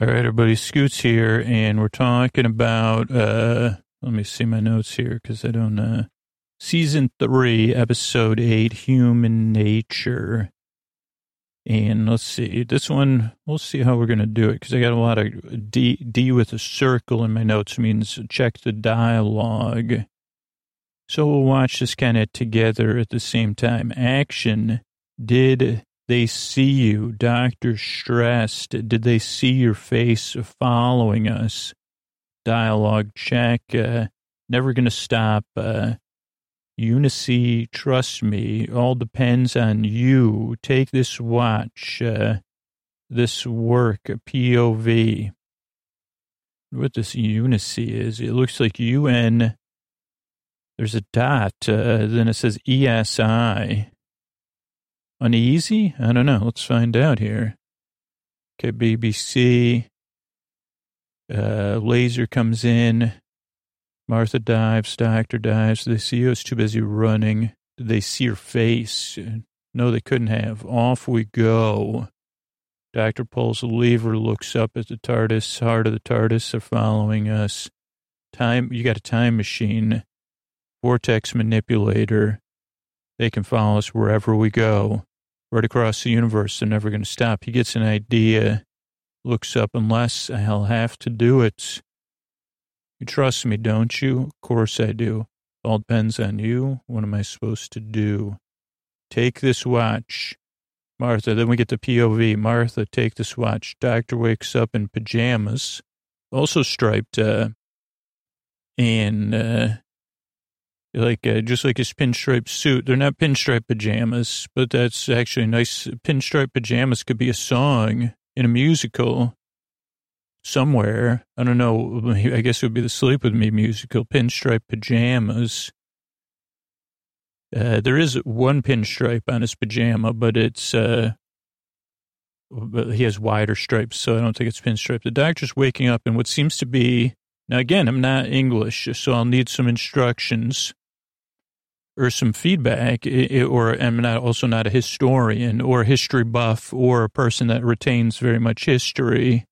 All right, everybody, Scoots here, and we're talking about, uh, let me see my notes here because I don't, uh, season three, episode eight, human nature. And let's see, this one, we'll see how we're going to do it because I got a lot of D, D with a circle in my notes means check the dialogue. So we'll watch this kind of together at the same time. Action. Did they see you? Doctor stressed. Did they see your face following us? Dialogue check. Uh, never going to stop. Uh, Unice, trust me. All depends on you. Take this watch. Uh, this work. POV. What this Unice is? It looks like UN. There's a dot. Uh, then it says ESI. Uneasy? I don't know. Let's find out here. Okay, BBC. Uh, laser comes in. Martha dives. Doctor dives. They see you. It's too busy running. Did they see your face? No, they couldn't have. Off we go. Doctor pulls the lever, looks up at the TARDIS. Heart of the TARDIS are following us. Time. You got a time machine. Vortex manipulator. They can follow us wherever we go, right across the universe. They're never going to stop. He gets an idea, looks up, unless I'll have to do it. You trust me, don't you? Of course I do. All depends on you. What am I supposed to do? Take this watch. Martha, then we get the POV. Martha, take this watch. Doctor wakes up in pajamas, also striped, uh, and, uh, like uh, just like his pinstripe suit. They're not pinstripe pajamas, but that's actually nice. Pinstripe pajamas could be a song in a musical somewhere. I don't know. I guess it would be the Sleep with Me musical. Pinstripe pajamas. Uh, there is one pinstripe on his pajama, but it's uh, but he has wider stripes, so I don't think it's pinstripe. The doctor's waking up in what seems to be now. Again, I'm not English, so I'll need some instructions or some feedback, or I'm not also not a historian or a history buff or a person that retains very much history.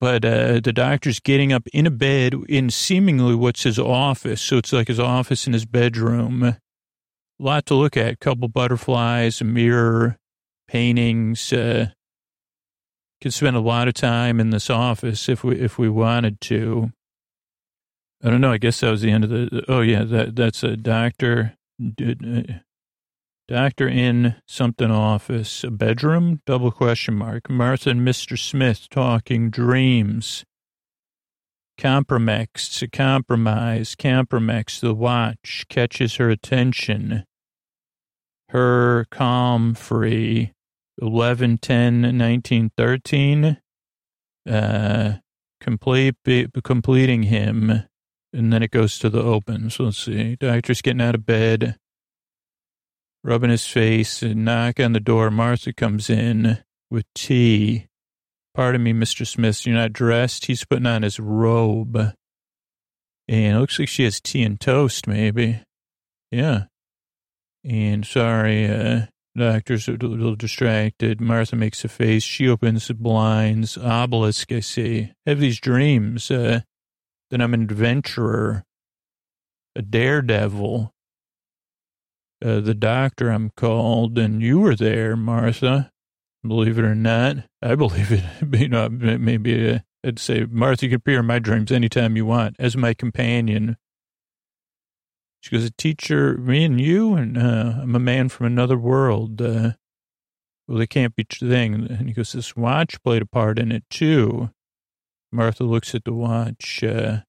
But uh, the doctor's getting up in a bed in seemingly what's his office. So it's like his office in his bedroom. A lot to look at. A couple butterflies, a mirror, paintings. Uh, could spend a lot of time in this office if we if we wanted to. I don't know. I guess that was the end of the. Oh yeah, that that's a doctor. Doctor in something office, a bedroom? Double question mark. Martha and Mr. Smith talking dreams. Compromex, to compromise, compromex, the watch catches her attention. Her calm free, 11 10 1913. Uh, complete, completing him and then it goes to the open. So let's see. Doctor's getting out of bed, rubbing his face, and knock on the door. Martha comes in with tea. Pardon me, Mr. Smith, you're not dressed. He's putting on his robe. And it looks like she has tea and toast, maybe. Yeah. And sorry, uh, doctor's a little distracted. Martha makes a face. She opens the blinds. Obelisk, I see. Have these dreams. Uh, then I'm an adventurer, a daredevil, uh, the doctor I'm called, and you were there, Martha. Believe it or not, I believe it. You know, maybe uh, I'd say, Martha, you can appear in my dreams anytime you want as my companion. She goes, a teacher, me and you, and uh, I'm a man from another world. Uh, well, they can't be thing. And he goes, this watch played a part in it too. Martha looks at the watch. Uh,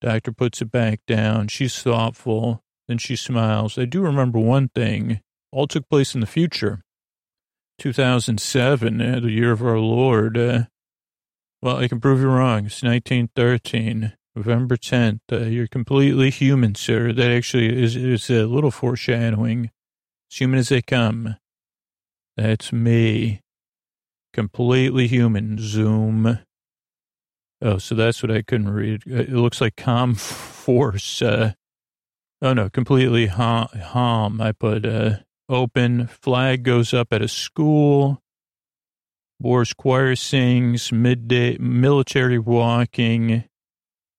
doctor puts it back down. She's thoughtful. Then she smiles. I do remember one thing. All took place in the future. 2007, uh, the year of our Lord. Uh, well, I can prove you wrong. It's 1913, November 10th. Uh, you're completely human, sir. That actually is, is a little foreshadowing. As human as they come. That's me. Completely human. Zoom. Oh, so that's what I couldn't read. Uh, it looks like calm force. Uh, oh no, completely calm. I put uh, open flag goes up at a school. Boris choir sings, midday military walking,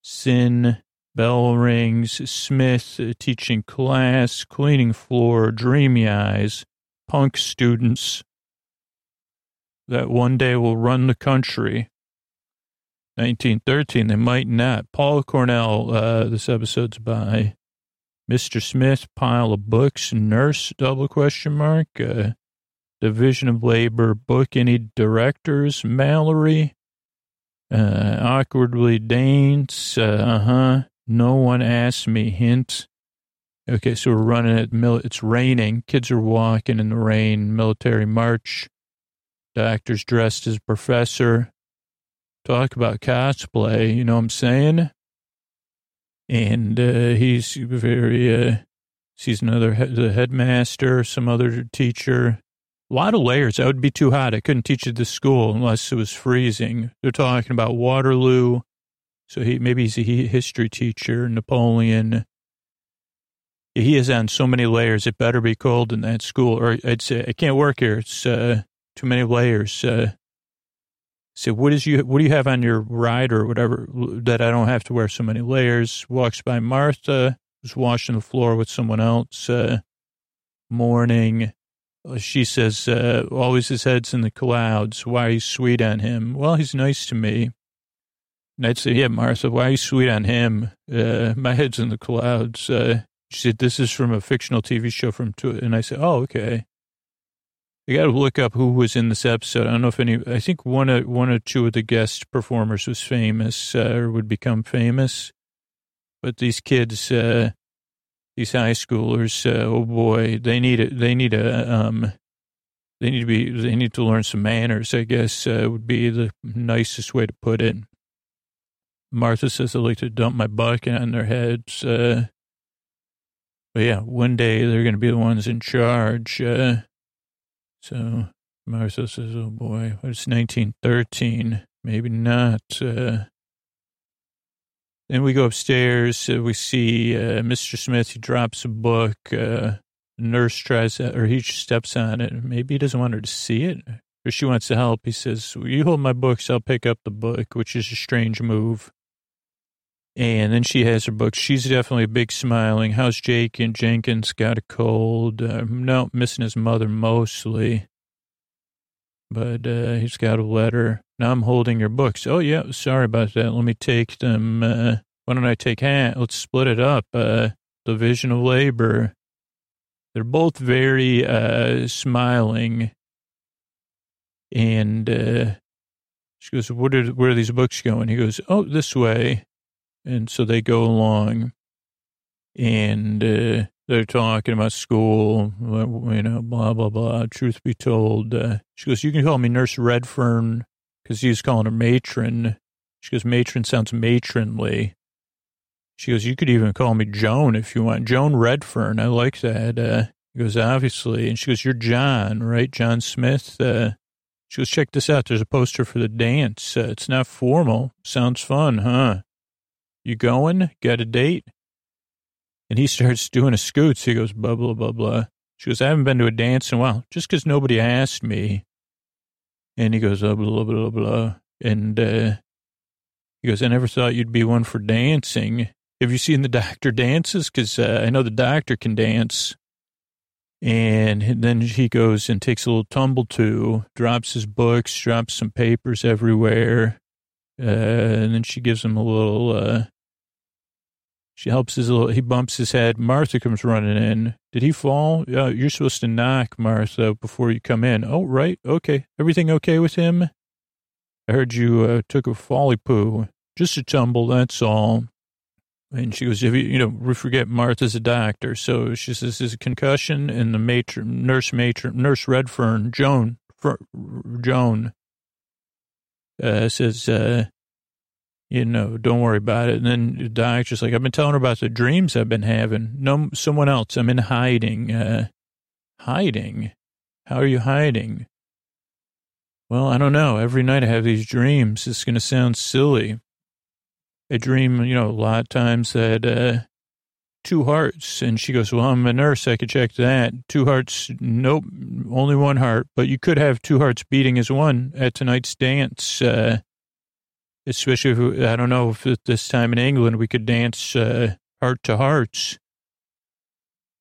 sin, bell rings, Smith uh, teaching class, cleaning floor, dreamy eyes, punk students that one day will run the country. 1913, they might not. Paul Cornell, uh, this episode's by Mr. Smith, pile of books, nurse, double question mark, uh, Division of Labor, book, any directors, Mallory, uh, awkwardly dance, uh huh, no one asked me, hint. Okay, so we're running it, mil- it's raining, kids are walking in the rain, military march, doctors dressed as professor, talk about cosplay, you know what I'm saying? And uh, he's very, uh, sees another, he- the headmaster, some other teacher. A lot of layers. That would be too hot. I couldn't teach at the school unless it was freezing. They're talking about Waterloo. So he maybe he's a history teacher, Napoleon. He is on so many layers. It better be cold in that school, or I'd say I can't work here. It's uh, too many layers. Uh, so what is you? What do you have on your ride or whatever that I don't have to wear so many layers? Walks by Martha, who's washing the floor with someone else. Uh, morning. She says, uh, always his head's in the clouds. Why are you sweet on him? Well, he's nice to me. And I'd say, yeah, Martha, why are you sweet on him? Uh, my head's in the clouds. Uh, she said, this is from a fictional TV show from, two, and I said, oh, okay. I got to look up who was in this episode. I don't know if any, I think one or, one or two of the guest performers was famous uh, or would become famous. But these kids, uh, these high schoolers, uh, oh boy, they need it. They need a, um, they need to be, they need to learn some manners, I guess, uh, would be the nicest way to put it. Martha says I like to dump my bucket on their heads. Uh, but yeah, one day they're going to be the ones in charge. So Martha says, oh boy, it's 1913. Maybe not. Uh, then we go upstairs. Uh, we see uh, Mr. Smith. He drops a book. Uh, nurse tries, to, or he steps on it. Maybe he doesn't want her to see it, or she wants to help. He says, well, "You hold my books. I'll pick up the book," which is a strange move. And then she has her book. She's definitely a big smiling. How's Jake and Jenkins? Got a cold. Uh, no, missing his mother mostly. But uh, he's got a letter. Now I'm holding your books. Oh, yeah, sorry about that. Let me take them. Uh, why don't I take half? Let's split it up. Uh, division of labor. They're both very uh, smiling. And uh, she goes, what are, where are these books going? He goes, oh, this way. And so they go along. And uh, they're talking about school, you know, blah, blah, blah. Truth be told, uh, she goes, you can call me Nurse Redfern because he was calling her matron. She goes, matron sounds matronly. She goes, you could even call me Joan if you want. Joan Redfern. I like that. Uh, he goes, obviously. And she goes, you're John, right? John Smith. Uh, she goes, check this out. There's a poster for the dance. Uh, it's not formal. Sounds fun, huh? You going? Got a date? And he starts doing a scoots. He goes, blah, blah, blah, blah. She goes, I haven't been to a dance in a while, just because nobody asked me. And he goes, oh, blah, blah, blah, blah. And uh, he goes, I never thought you'd be one for dancing. Have you seen the doctor dances? Because uh, I know the doctor can dance. And then he goes and takes a little tumble to, drops his books, drops some papers everywhere. Uh, and then she gives him a little, uh, she helps his little, he bumps his head. Martha comes running in. Did he fall? Yeah, you're supposed to knock, Martha, before you come in. Oh, right. Okay. Everything okay with him? I heard you uh, took a folly poo. Just a tumble, that's all. And she goes, if you, you know, we forget Martha's a doctor. So she says, this is a concussion. And the matron, nurse matron, nurse Redfern, Joan, Joan, uh, says, uh, you know, don't worry about it. And then the just like, I've been telling her about the dreams I've been having. No, someone else. I'm in hiding. Uh, hiding? How are you hiding? Well, I don't know. Every night I have these dreams. It's going to sound silly. I dream, you know, a lot of times that uh, two hearts. And she goes, well, I'm a nurse. I could check that. Two hearts. Nope. Only one heart. But you could have two hearts beating as one at tonight's dance. Uh, especially if, I don't know if at this time in England we could dance, uh, heart to hearts.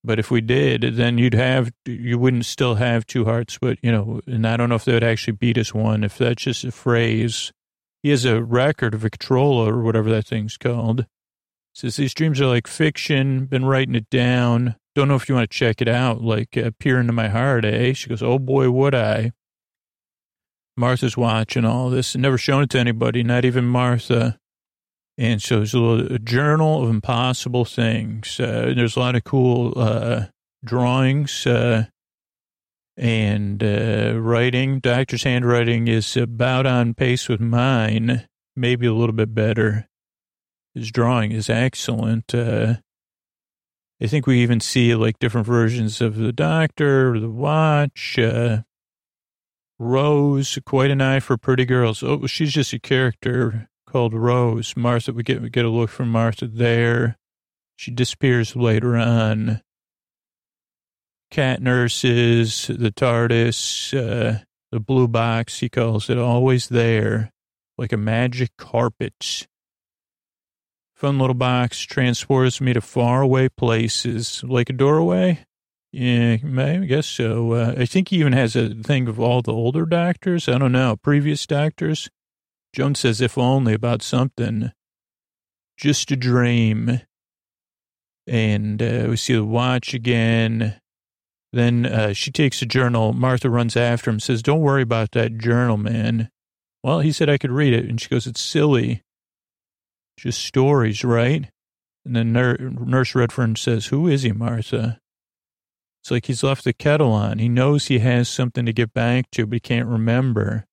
But if we did, then you'd have, you wouldn't still have two hearts, but, you know, and I don't know if they would actually beat us one, if that's just a phrase. He has a record, of Victrola or whatever that thing's called. Says these dreams are like fiction, been writing it down. Don't know if you want to check it out, like uh, peer into my heart, eh? She goes, oh boy, would I. Martha's watch and all this. Never shown it to anybody, not even Martha. And so it's a, little, a journal of impossible things. Uh, there's a lot of cool uh, drawings uh, and uh, writing. Doctor's handwriting is about on pace with mine, maybe a little bit better. His drawing is excellent. Uh, I think we even see like different versions of the doctor, the watch. Uh, Rose, quite an eye for pretty girls. Oh, she's just a character called Rose. Martha, we get we get a look from Martha there. She disappears later on. Cat nurses, the TARDIS, uh, the blue box, he calls it, always there, like a magic carpet. Fun little box transports me to faraway places, like a doorway. Yeah, I guess so. Uh, I think he even has a thing of all the older doctors. I don't know, previous doctors. Joan says, if only about something. Just a dream. And uh, we see the watch again. Then uh, she takes a journal. Martha runs after him, says, Don't worry about that journal, man. Well, he said I could read it. And she goes, It's silly. Just stories, right? And then Nurse Redfern says, Who is he, Martha? It's like he's left the kettle on. He knows he has something to get back to, but he can't remember.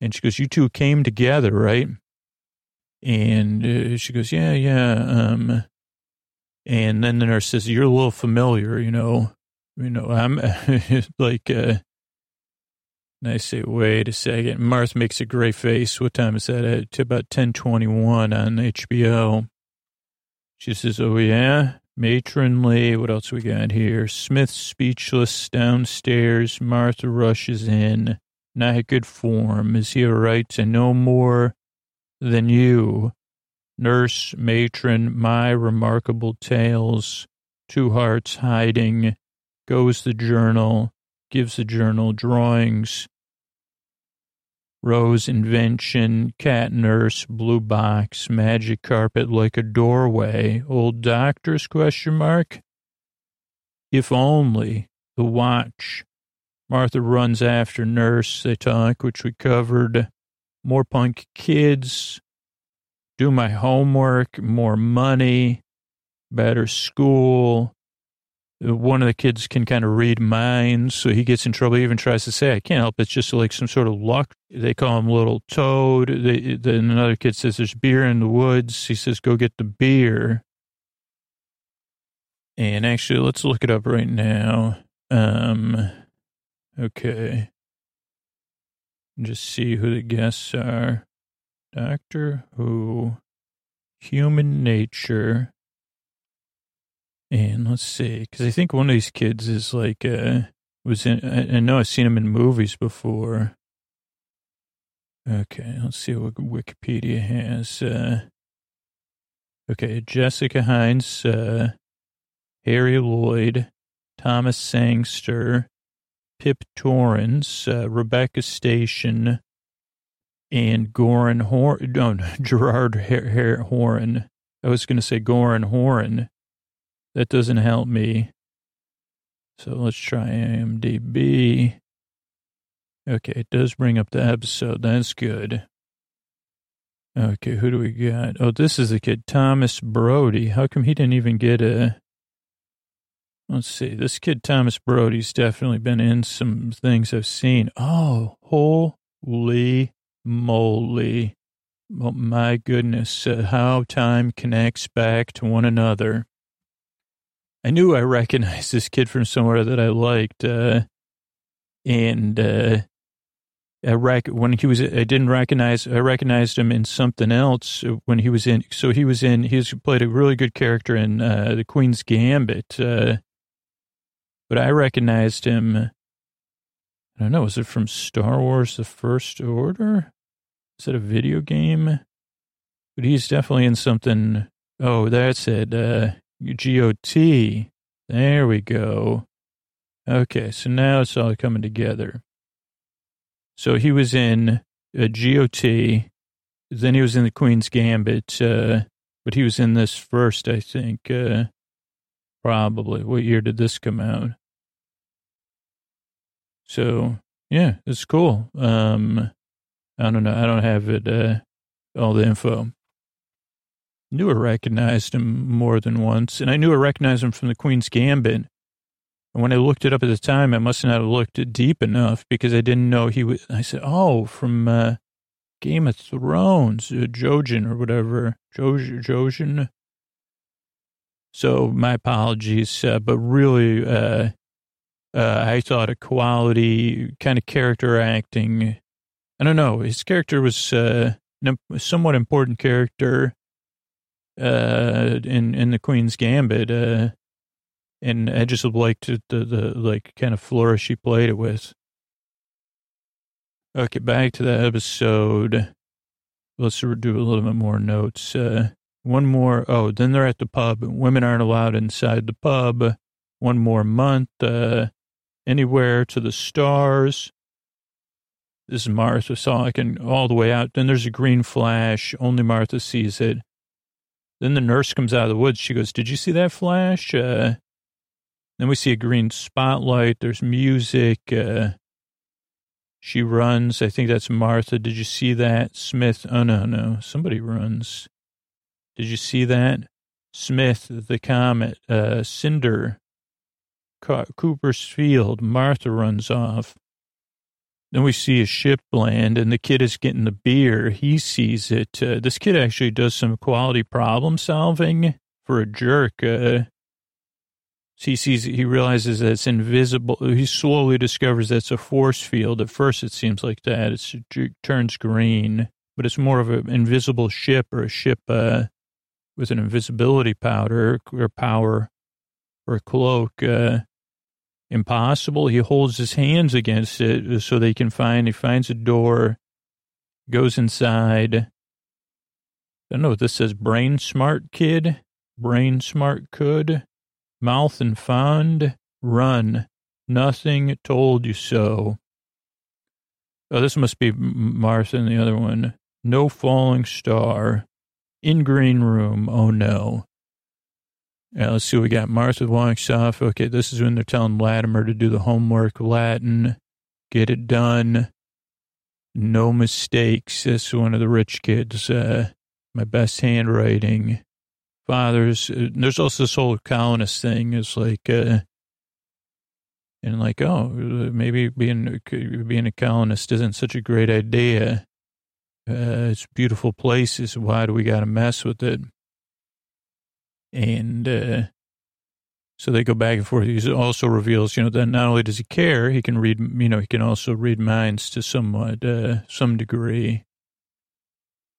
And she goes, You two came together, right? And uh, she goes, Yeah, yeah. Um, and then the nurse says, You're a little familiar, you know. You know, I'm like, uh, and I say, Wait a second. Martha makes a gray face. What time is that? At about 1021 on HBO. She says, Oh, yeah. Matronly. What else we got here? Smith speechless downstairs. Martha rushes in not good form. Is he all right to know more than you? Nurse, matron, my remarkable tales, two hearts hiding, goes the journal, gives the journal drawings, Rose invention, cat nurse, blue box, magic carpet like a doorway, old doctor's question mark? If only the watch, Martha runs after nurse. They talk, which we covered. More punk kids. Do my homework. More money. Better school. One of the kids can kind of read minds, so he gets in trouble. He even tries to say, I can't help. It's just like some sort of luck. They call him Little Toad. They, then another kid says, There's beer in the woods. He says, Go get the beer. And actually, let's look it up right now. Um, Okay. Just see who the guests are. Doctor Who, Human Nature, and let's see, because I think one of these kids is like, uh, was in, I, I know I've seen him in movies before. Okay, let's see what Wikipedia has. Uh, okay, Jessica Hynes, uh, Harry Lloyd, Thomas Sangster, Pip Torrens, uh, Rebecca Station, and Goran Horn. No, Gerard Horan. I was going to say Goran Horan. That doesn't help me. So let's try IMDb. Okay, it does bring up the episode. That's good. Okay, who do we got? Oh, this is the kid, Thomas Brodie. How come he didn't even get a Let's see. This kid, Thomas Brodie's definitely been in some things I've seen. Oh, holy moly. Oh, my goodness. Uh, how time connects back to one another. I knew I recognized this kid from somewhere that I liked. Uh, and uh, I rec- when he was, I didn't recognize, I recognized him in something else when he was in, so he was in, he's played a really good character in uh, The Queen's Gambit. Uh, but I recognized him, I don't know, was it from Star Wars The First Order? Is it a video game? But he's definitely in something. Oh, that's it. Uh, GOT. There we go. Okay, so now it's all coming together. So he was in a GOT, then he was in the Queen's Gambit, uh, but he was in this first, I think, uh, probably. What year did this come out? So, yeah, it's cool. Um, I don't know. I don't have it, uh, all the info. Knew I recognized him more than once, and I knew I recognized him from the Queen's Gambit. And when I looked it up at the time, I must not have looked it deep enough because I didn't know he was. I said, "Oh, from uh, Game of Thrones, uh, Jojen or whatever, Joj Jojen." So my apologies, uh, but really, uh, uh, I thought a quality kind of character acting. I don't know. His character was uh, somewhat important character uh, in in the Queen's Gambit. Uh, and I just liked the, the, the like kind of flourish he played it with. Okay, back to the episode. Let's do a little bit more notes. Uh, one more. Oh, then they're at the pub. Women aren't allowed inside the pub. One more month. Uh, anywhere to the stars. This is Martha saw I can all the way out. Then there's a green flash. Only Martha sees it. Then the nurse comes out of the woods. She goes, "Did you see that flash?" Uh, then we see a green spotlight. There's music. Uh, she runs. I think that's Martha. Did you see that? Smith. Oh, no, no. Somebody runs. Did you see that? Smith, the comet, uh, Cinder, Cooper's Field. Martha runs off. Then we see a ship land and the kid is getting the beer. He sees it. Uh, this kid actually does some quality problem solving for a jerk. Uh, he sees, he realizes that it's invisible. He slowly discovers that it's a force field. At first, it seems like that. It's, it turns green, but it's more of an invisible ship or a ship uh, with an invisibility powder or power or a cloak. Uh, impossible. He holds his hands against it so they can find, he finds a door, goes inside. I don't know what this says. Brain smart kid? Brain smart could? Mouth and fond, run. Nothing told you so. Oh, this must be Martha and the other one. No falling star. In green room. Oh no. Yeah, let's see what we got. Martha walks off. Okay, this is when they're telling Latimer to do the homework, Latin, get it done. No mistakes. This is one of the rich kids. Uh, my best handwriting fathers. Uh, there's also this whole colonist thing. It's like, uh, and like, oh, maybe being being a colonist isn't such a great idea. Uh, it's beautiful places. Why do we got to mess with it? And uh, so they go back and forth. He also reveals, you know, that not only does he care, he can read, you know, he can also read minds to somewhat, uh, some degree.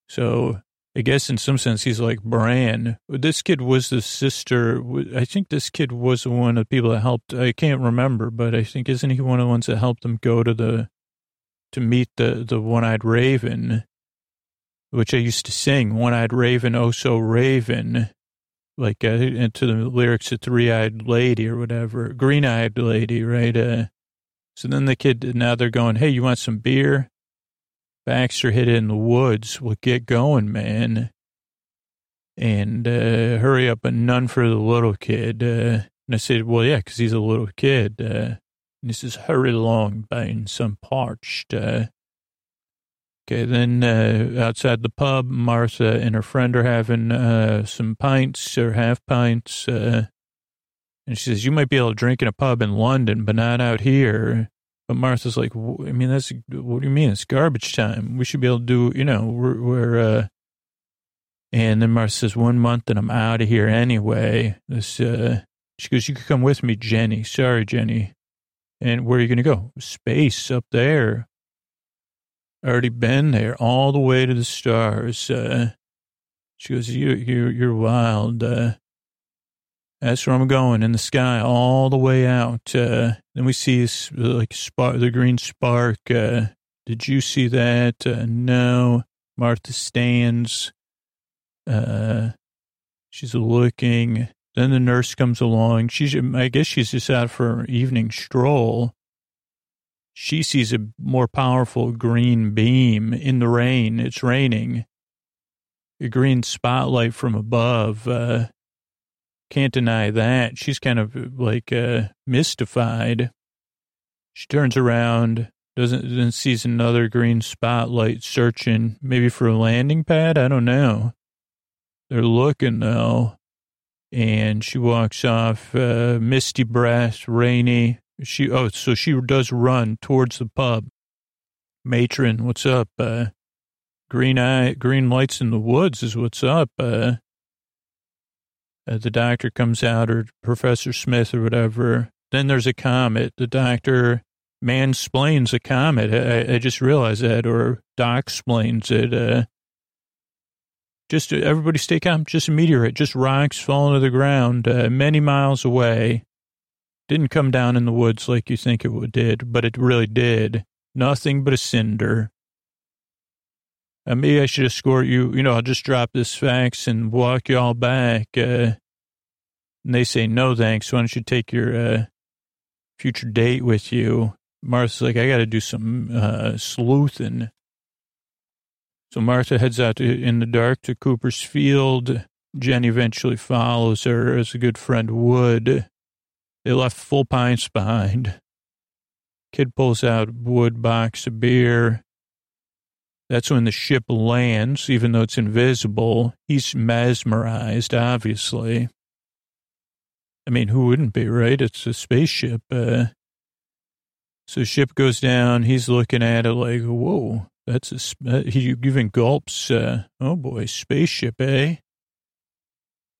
So I guess in some sense he's like Bran. This kid was the sister. I think this kid was one of the people that helped. I can't remember, but I think isn't he one of the ones that helped them go to the to meet the the one eyed raven, which I used to sing. One eyed raven, oh so raven, like uh, into the lyrics of three eyed lady or whatever, green eyed lady, right? Uh, so then the kid now they're going, hey, you want some beer? Baxter hid in the woods. Well, get going, man. And uh, hurry up, and none for the little kid. Uh, and I said, well, yeah, because he's a little kid. Uh, and he says, hurry along, buying some parched. Uh, okay, then uh, outside the pub, Martha and her friend are having uh, some pints or half pints. Uh, and she says, you might be able to drink in a pub in London, but not out here. But Martha's like, I mean, that's, what do you mean? It's garbage time. We should be able to do, you know, we're, we're uh, and then Martha says, one month and I'm out of here anyway. This, uh, she goes, you could come with me, Jenny. Sorry, Jenny. And where are you going to go? Space up there. Already been there all the way to the stars. Uh, she goes, you, you, you're wild. Uh, that's where I'm going in the sky all the way out. Uh, then we see like spark, the green spark. Uh, did you see that? Uh, no. Martha stands. Uh, she's looking. Then the nurse comes along. She's, I guess she's just out for an evening stroll. She sees a more powerful green beam in the rain. It's raining. A green spotlight from above. Uh, can't deny that. She's kind of like uh, mystified. She turns around, doesn't then sees another green spotlight searching, maybe for a landing pad. I don't know. They're looking though, and she walks off. Uh, misty breath, rainy. She oh, so she does run towards the pub. Matron, what's up? Uh, green eye, green lights in the woods is what's up. Uh, uh, the doctor comes out, or Professor Smith, or whatever. Then there's a comet. The doctor mansplains a comet. I, I just realized that, or Doc explains it. Uh, just uh, everybody stay calm. Just a meteorite, just rocks falling to the ground uh, many miles away. Didn't come down in the woods like you think it did, but it really did. Nothing but a cinder. Uh, maybe I should escort you. You know, I'll just drop this fax and walk you all back. Uh, and they say, no, thanks. Why don't you take your uh, future date with you? Martha's like, I got to do some uh, sleuthing. So Martha heads out to, in the dark to Cooper's Field. Jenny eventually follows her, as a good friend would. They left full pints behind. Kid pulls out wood box of beer. That's when the ship lands, even though it's invisible. He's mesmerized, obviously. I mean, who wouldn't be, right? It's a spaceship. Uh, so ship goes down. He's looking at it like, whoa, that's a, uh, he giving gulps. Uh, oh boy, spaceship, eh?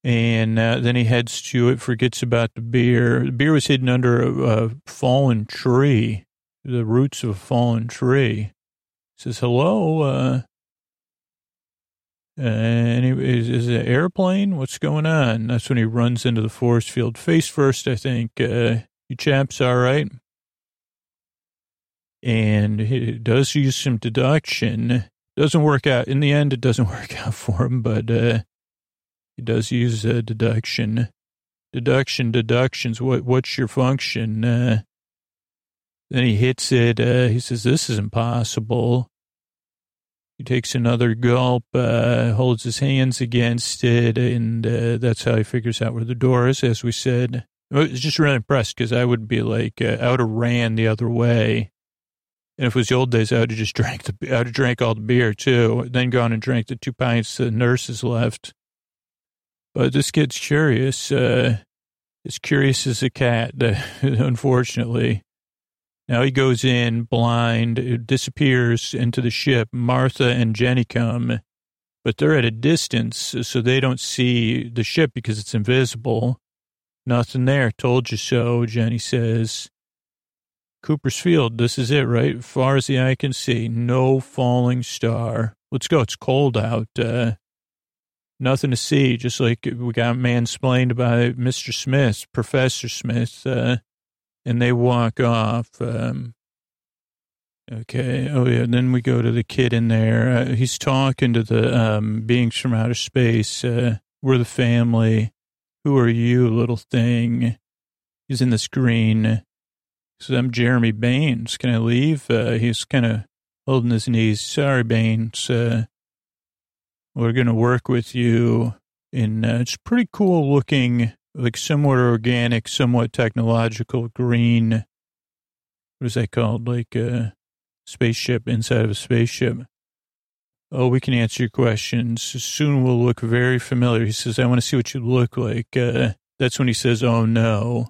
And uh, then he heads to it, forgets about the beer. The beer was hidden under a, a fallen tree, the roots of a fallen tree. He says, hello, uh, and he, is, is it an airplane? What's going on? That's when he runs into the force field face first, I think. Uh, you chaps all right? And he does use some deduction. Doesn't work out. In the end, it doesn't work out for him, but uh, he does use uh, deduction. Deduction, deductions. What what's your function? Uh, then he hits it. Uh, he says, "This is impossible." He takes another gulp, uh, holds his hands against it, and uh, that's how he figures out where the door is. As we said, I was just really impressed because I would be like, uh, I would have ran the other way. And if it was the old days, I would have just drank the, I would have drank all the beer too, then gone and drank the two pints the nurses left. But this kid's curious, uh, as curious as a cat, unfortunately. Now he goes in blind, disappears into the ship. Martha and Jenny come, but they're at a distance, so they don't see the ship because it's invisible. Nothing there. Told you so, Jenny says. Cooper's Field, this is it, right? Far as the eye can see, no falling star. Let's go. It's cold out. Uh, nothing to see, just like we got mansplained by Mr. Smith, Professor Smith, uh, and they walk off. Um, okay. Oh, yeah. Then we go to the kid in there. Uh, he's talking to the um, beings from outer space. Uh, we're the family. Who are you, little thing? He's in the screen. So I'm Jeremy Baines. Can I leave? Uh, he's kind of holding his knees. Sorry, Baines. Uh, we're going to work with you. in uh, it's pretty cool looking, like somewhat organic, somewhat technological, green. What is that called? Like a spaceship inside of a spaceship. Oh, we can answer your questions. Soon we'll look very familiar. He says, I want to see what you look like. Uh, that's when he says, oh no.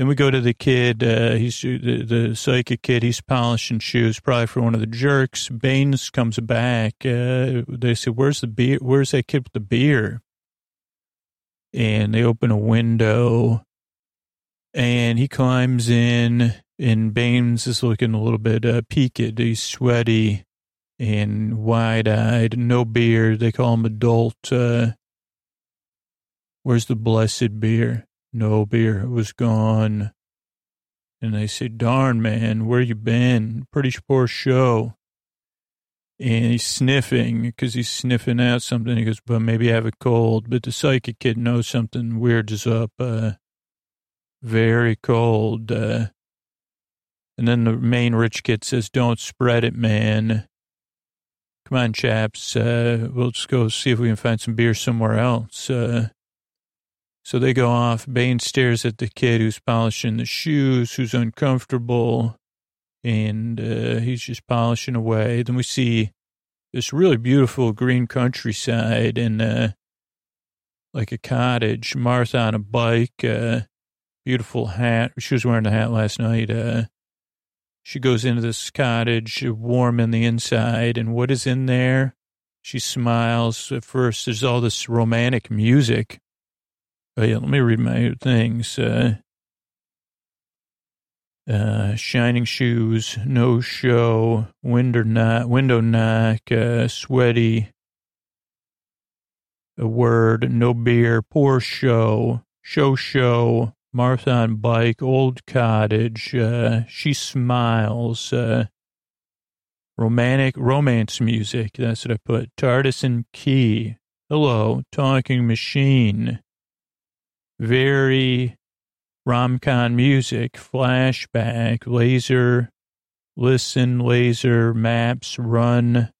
Then we go to the kid. Uh, he's the, the psychic kid. He's polishing shoes, probably for one of the jerks. Baines comes back. Uh, they say, "Where's the beer? Where's that kid with the beer?" And they open a window. And he climbs in, and Baines is looking a little bit uh, peaked. He's sweaty and wide eyed, no beard. They call him adult. Uh, where's the blessed beer? No beer. It was gone. And they say, darn, man, where you been? Pretty poor show. And he's sniffing because he's sniffing out something. He goes, but maybe I have a cold. But the psychic kid knows something weird is up. Uh, very cold. Uh, and then the main rich kid says, don't spread it, man. Come on, chaps. Uh, we'll just go see if we can find some beer somewhere else. Uh, so they go off. Baines stares at the kid who's polishing the shoes, who's uncomfortable, and uh, he's just polishing away. Then we see this really beautiful green countryside and uh, like a cottage. Martha on a bike, uh, beautiful hat. She was wearing a hat last night. Uh, she goes into this cottage, warm in the inside, and what is in there? She smiles. At first, there's all this romantic music. Oh, yeah, let me read my things. Uh, uh, shining shoes, no show, window knock, window knock, uh, sweaty, a word, no beer, poor show, show show, Martha on bike, old cottage, uh, she smiles, uh, romantic, romance music, that's what I put, TARDIS and key, hello, talking machine, very romcon music, flashback, laser, listen, laser, maps, run,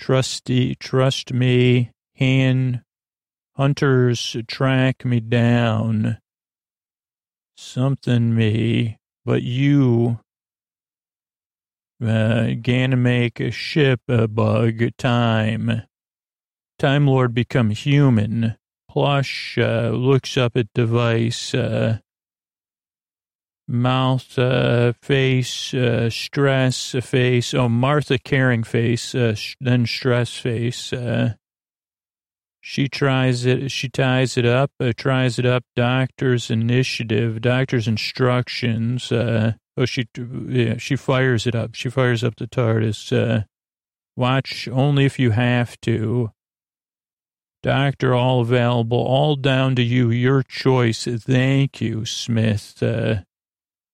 trusty, trust me, hand, hunters track me down, something me, but you, uh, gonna make a ship a bug time. Time Lord become human. Plush uh, looks up at device. Uh, mouth, uh, face, uh, stress face. Oh, Martha caring face, uh, sh- then stress face. Uh, she tries it. She ties it up. Uh, tries it up. Doctor's initiative. Doctor's instructions. Uh, oh, she yeah. She fires it up. She fires up the TARDIS. Uh, watch only if you have to. Doctor, all available, all down to you, your choice. Thank you, Smith. Uh,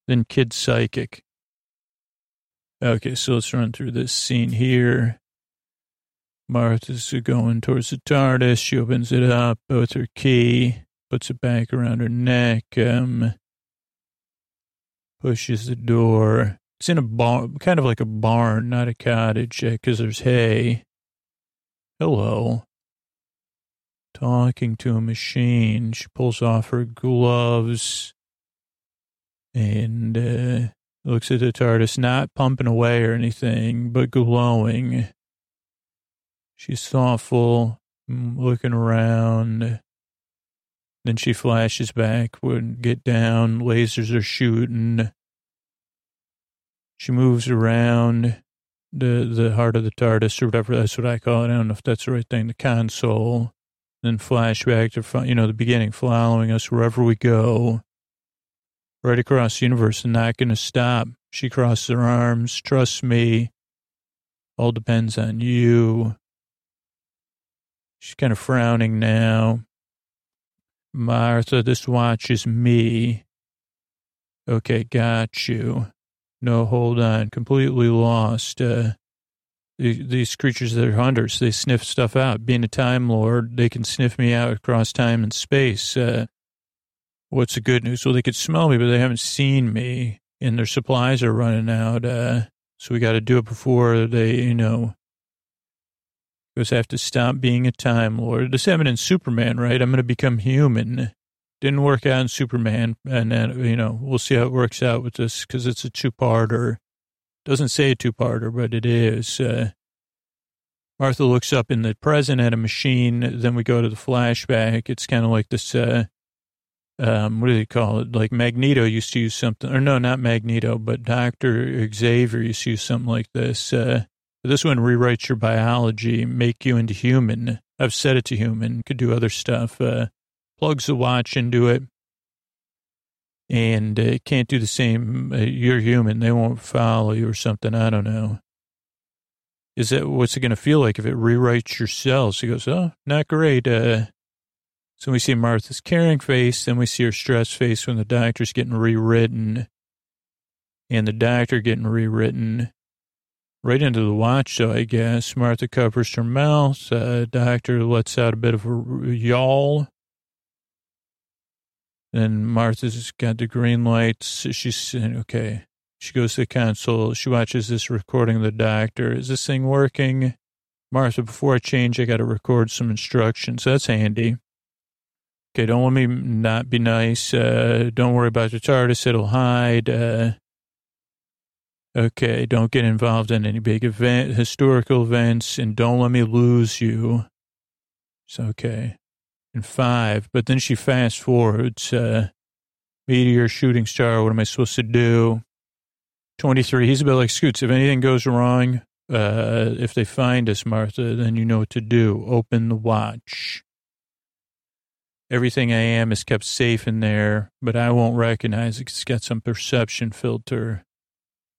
then Kid Psychic. Okay, so let's run through this scene here. Martha's going towards the TARDIS. She opens it up with her key, puts it back around her neck, um, pushes the door. It's in a barn, kind of like a barn, not a cottage, because uh, there's hay. Hello talking to a machine. She pulls off her gloves and uh, looks at the TARDIS, not pumping away or anything, but glowing. She's thoughtful, mm, looking around. Then she flashes back, would get down, lasers are shooting. She moves around the the heart of the TARDIS or whatever, that's what I call it. I don't know if that's the right thing, the console then flashback to, you know, the beginning, following us wherever we go, right across the universe and not going to stop. She crossed her arms. Trust me. All depends on you. She's kind of frowning now. Martha, this watch is me. Okay, got you. No, hold on. Completely lost. Uh, these creatures that are hunters, they sniff stuff out. Being a Time Lord, they can sniff me out across time and space. Uh, what's the good news? Well, they could smell me, but they haven't seen me, and their supplies are running out. Uh, so we got to do it before they, you know, because I have to stop being a Time Lord. This happened in Superman, right? I'm going to become human. Didn't work out in Superman, and then you know we'll see how it works out with this because it's a two-parter. Doesn't say a two-parter, but it is. Uh, Martha looks up in the present at a machine. Then we go to the flashback. It's kind of like this, uh, um, what do they call it? Like Magneto used to use something, or no, not Magneto, but Dr. Xavier used to use something like this. Uh, this one rewrites your biology, make you into human. I've set it to human, could do other stuff. Uh, plugs the watch into it. And uh, can't do the same. Uh, you're human. They won't follow you or something. I don't know. Is that what's it going to feel like if it rewrites your cells? He goes, oh, not great. Uh, so we see Martha's caring face, then we see her stressed face when the doctor's getting rewritten, and the doctor getting rewritten right into the watch. So I guess Martha covers her mouth. Uh, doctor lets out a bit of a yawl. Then Martha's got the green lights. She's saying, okay. She goes to the console. She watches this recording of the doctor. Is this thing working? Martha, before I change, I got to record some instructions. That's handy. Okay, don't let me not be nice. Uh, don't worry about the TARDIS. It'll hide. Uh, okay, don't get involved in any big event, historical events, and don't let me lose you. It's okay and five. But then she fast forwards, uh, meteor, shooting star. What am I supposed to do? 23. He's a bit like Scoots. If anything goes wrong, uh, if they find us, Martha, then you know what to do. Open the watch. Everything I am is kept safe in there, but I won't recognize it. It's got some perception filter.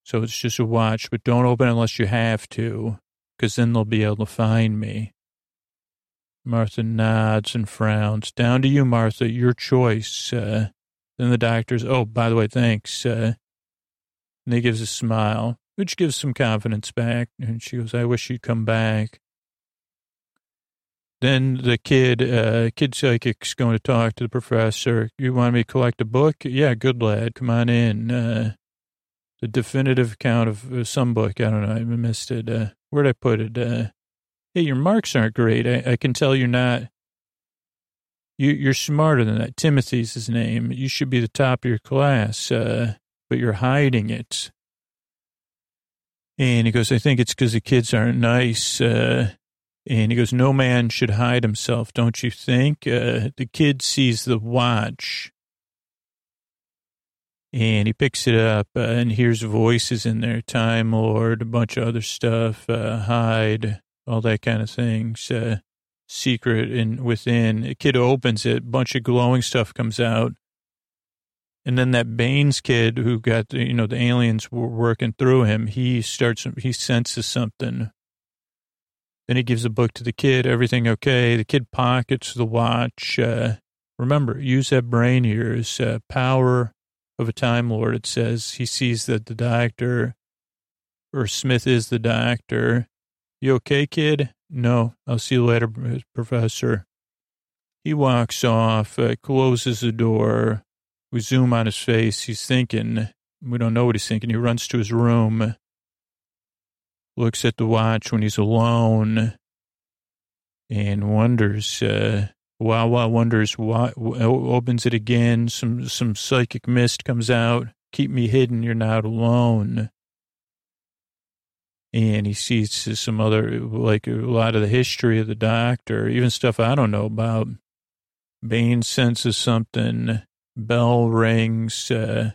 So it's just a watch, but don't open unless you have to, because then they'll be able to find me. Martha nods and frowns. Down to you, Martha. Your choice. Uh, then the doctor's, oh, by the way, thanks. Uh, and he gives a smile, which gives some confidence back. And she goes, I wish you'd come back. Then the kid, uh, kid psychic's going to talk to the professor. You want me to collect a book? Yeah, good lad. Come on in. Uh, the definitive account of uh, some book. I don't know. I missed it. Uh, where'd I put it? Hey, your marks aren't great. I, I can tell you're not. You, you're smarter than that. Timothy's his name. You should be the top of your class, uh, but you're hiding it. And he goes, I think it's because the kids aren't nice. Uh, and he goes, no man should hide himself, don't you think? Uh, the kid sees the watch. And he picks it up uh, and hears voices in there. Time Lord, a bunch of other stuff. Uh, hide all that kind of things. Uh, secret and within. A kid opens it, bunch of glowing stuff comes out. And then that Baines kid who got, the, you know, the aliens were working through him, he starts, he senses something. Then he gives a book to the kid, everything okay. The kid pockets the watch. Uh, remember, use that brain here uh, power of a Time Lord. It says he sees that the doctor, or Smith is the doctor, you okay, kid? No. I'll see you later, Professor. He walks off, uh, closes the door. We zoom on his face. He's thinking. We don't know what he's thinking. He runs to his room, looks at the watch when he's alone, and wonders. Uh, Wawa wonders why. Opens it again. Some some psychic mist comes out. Keep me hidden. You're not alone and he sees some other, like a lot of the history of the doctor, even stuff I don't know about. Baines senses something, bell rings, uh,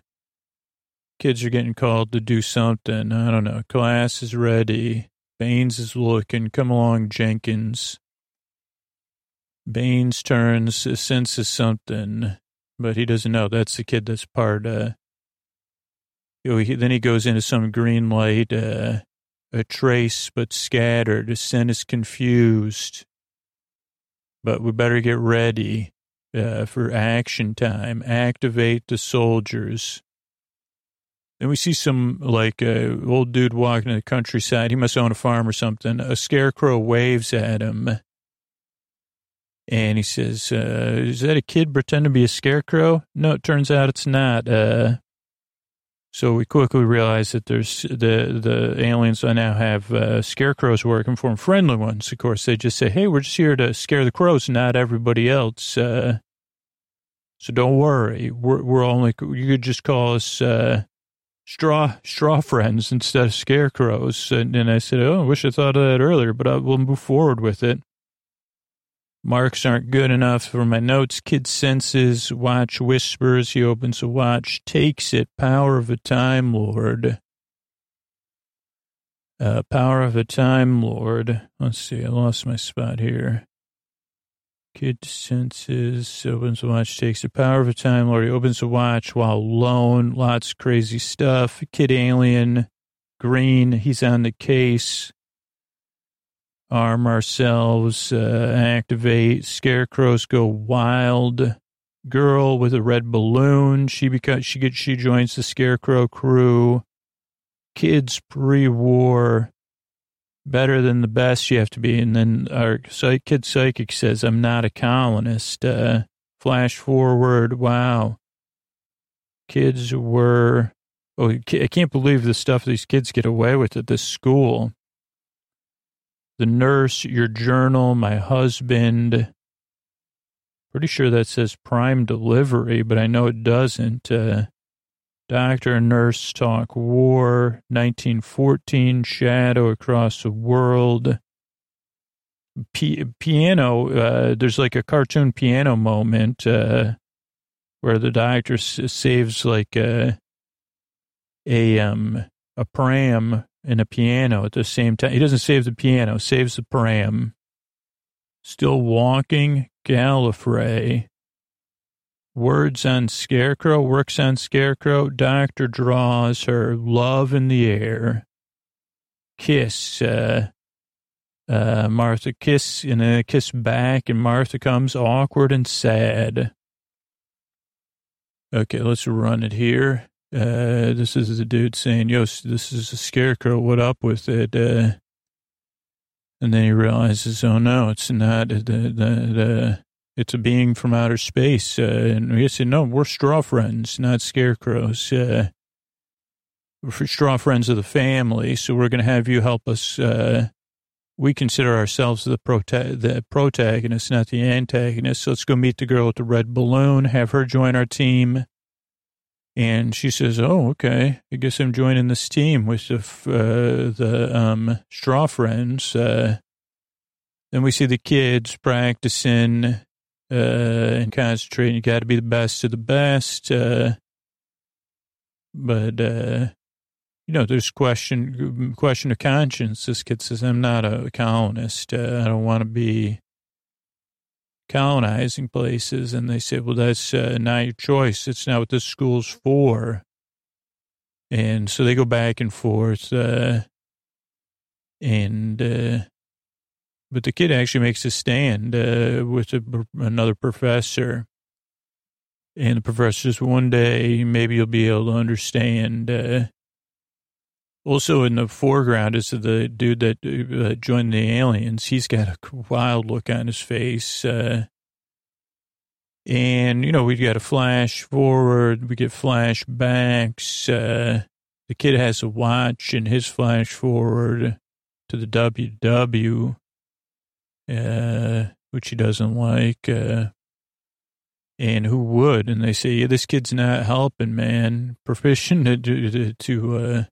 kids are getting called to do something. I don't know. Class is ready. Baines is looking. Come along, Jenkins. Baines turns, senses something, but he doesn't know. That's the kid that's part, uh, you know, he, then he goes into some green light, uh, a trace but scattered. The scent is confused. But we better get ready uh, for action time. Activate the soldiers. Then we see some like uh, old dude walking in the countryside. He must own a farm or something. A scarecrow waves at him. And he says, uh, is that a kid pretending to be a scarecrow? No, it turns out it's not. Uh, so we quickly realized that there's the the aliens now have uh, scarecrows working for them, friendly ones. Of course, they just say, "Hey, we're just here to scare the crows, not everybody else." Uh, so don't worry, we're we're only you could just call us uh, straw straw friends instead of scarecrows. And, and I said, "Oh, I wish I thought of that earlier, but I will move forward with it." Marks aren't good enough for my notes. Kid senses, watch whispers. He opens a watch, takes it. Power of a Time Lord. Uh, power of a Time Lord. Let's see, I lost my spot here. Kid senses, opens the watch, takes the power of a time lord. He opens the watch while alone. Lots of crazy stuff. Kid alien, green. He's on the case. Arm ourselves, uh, activate. Scarecrows go wild. Girl with a red balloon. She becomes, she gets, she joins the Scarecrow crew. Kids pre-war better than the best you have to be. And then our psych, kid psychic says, I'm not a colonist. Uh, flash forward. Wow. Kids were, oh, I can't believe the stuff these kids get away with at this school. The nurse, your journal, my husband. Pretty sure that says prime delivery, but I know it doesn't. Uh, Doctor and nurse talk war, 1914, shadow across the world. P- piano, uh, there's like a cartoon piano moment uh, where the doctor s- saves like a, a, um, a pram and a piano at the same time. He doesn't save the piano, saves the pram. Still walking, Gallifrey. Words on Scarecrow, works on Scarecrow. Doctor draws her love in the air. Kiss, uh, uh, Martha kiss and a kiss back, and Martha comes awkward and sad. Okay, let's run it here. Uh, this is the dude saying, yo, this is a scarecrow. What up with it? Uh, and then he realizes, oh no, it's not the, the, the, it's a being from outer space. Uh, and he said, no, we're straw friends, not scarecrows. Uh, we're straw friends of the family. So we're going to have you help us. Uh, we consider ourselves the, prota- the protagonist, not the antagonist. So let's go meet the girl with the red balloon, have her join our team. And she says, "Oh, okay. I guess I'm joining this team with the uh, the um, straw friends." Uh, then we see the kids practicing uh, and concentrating. You got to be the best of the best. Uh, but uh, you know, there's question question of conscience. This kid says, "I'm not a colonist. Uh, I don't want to be." Colonizing places. And they said, well, that's uh, not your choice. It's not what this school's for. And so they go back and forth. Uh, and, uh, but the kid actually makes a stand uh, with a, another professor. And the professor says, one day maybe you'll be able to understand. Also in the foreground is the dude that uh, joined the aliens. He's got a wild look on his face. Uh, and, you know, we've got a flash forward. We get flashbacks. Uh, the kid has a watch in his flash forward to the WW, uh, which he doesn't like. Uh, and who would? And they say, yeah, this kid's not helping, man. Proficient to, to, to uh,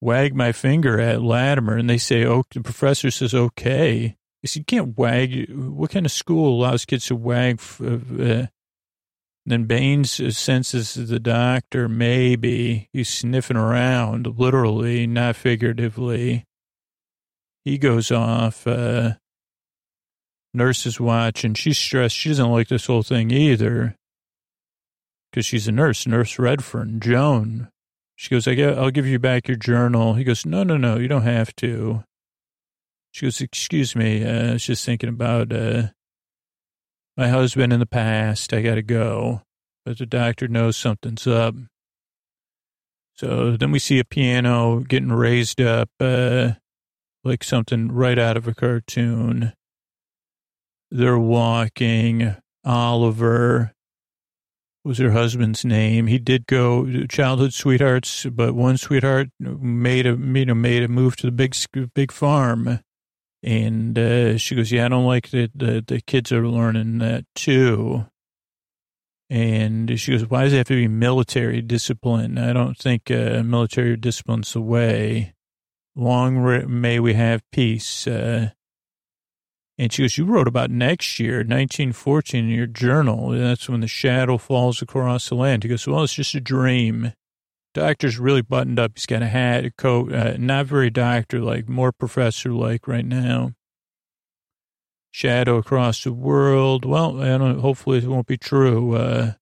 wag my finger at Latimer, and they say, "Oh," the professor says, "Okay." I said, "You can't wag. What kind of school allows kids to wag?" Uh, then Baines senses the doctor. Maybe he's sniffing around, literally, not figuratively. He goes off. Uh, nurse is watching. She's stressed. She doesn't like this whole thing either because she's a nurse, Nurse Redfern, Joan. She goes, I'll give you back your journal. He goes, no, no, no, you don't have to. She goes, excuse me. Uh, I was just thinking about uh, my husband in the past. I got to go. But the doctor knows something's up. So then we see a piano getting raised up uh, like something right out of a cartoon. They're walking. Oliver, was her husband's name. He did go childhood sweethearts, but one sweetheart made a you know made a move to the big big farm, and uh, she goes, "Yeah, I don't like that the, the kids are learning that too." And she goes, "Why does it have to be military discipline? I don't think uh, military discipline's the way. Long may we have peace." Uh, and she goes, You wrote about next year, 1914, in your journal. That's when the shadow falls across the land. He goes, Well, it's just a dream. Doctor's really buttoned up. He's got a hat, a coat, uh, not very doctor like, more professor like right now. shadow across the world. Well, I don't, hopefully it won't be true. Uh,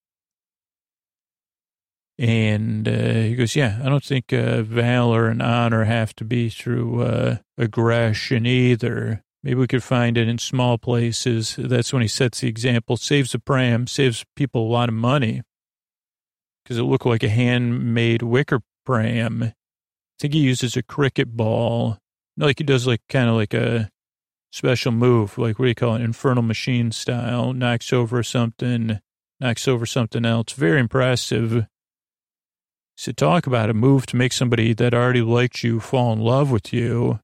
and uh, he goes, yeah, I don't think uh, valor and honor have to be through uh, aggression either. Maybe we could find it in small places. That's when he sets the example, saves the pram, saves people a lot of money because it looked like a handmade wicker pram. I think he uses a cricket ball, No, like he does like kind of like a special move, like what do you call it, infernal machine style, knocks over something, knocks over something else. Very impressive. So talk about a move to make somebody that already liked you fall in love with you.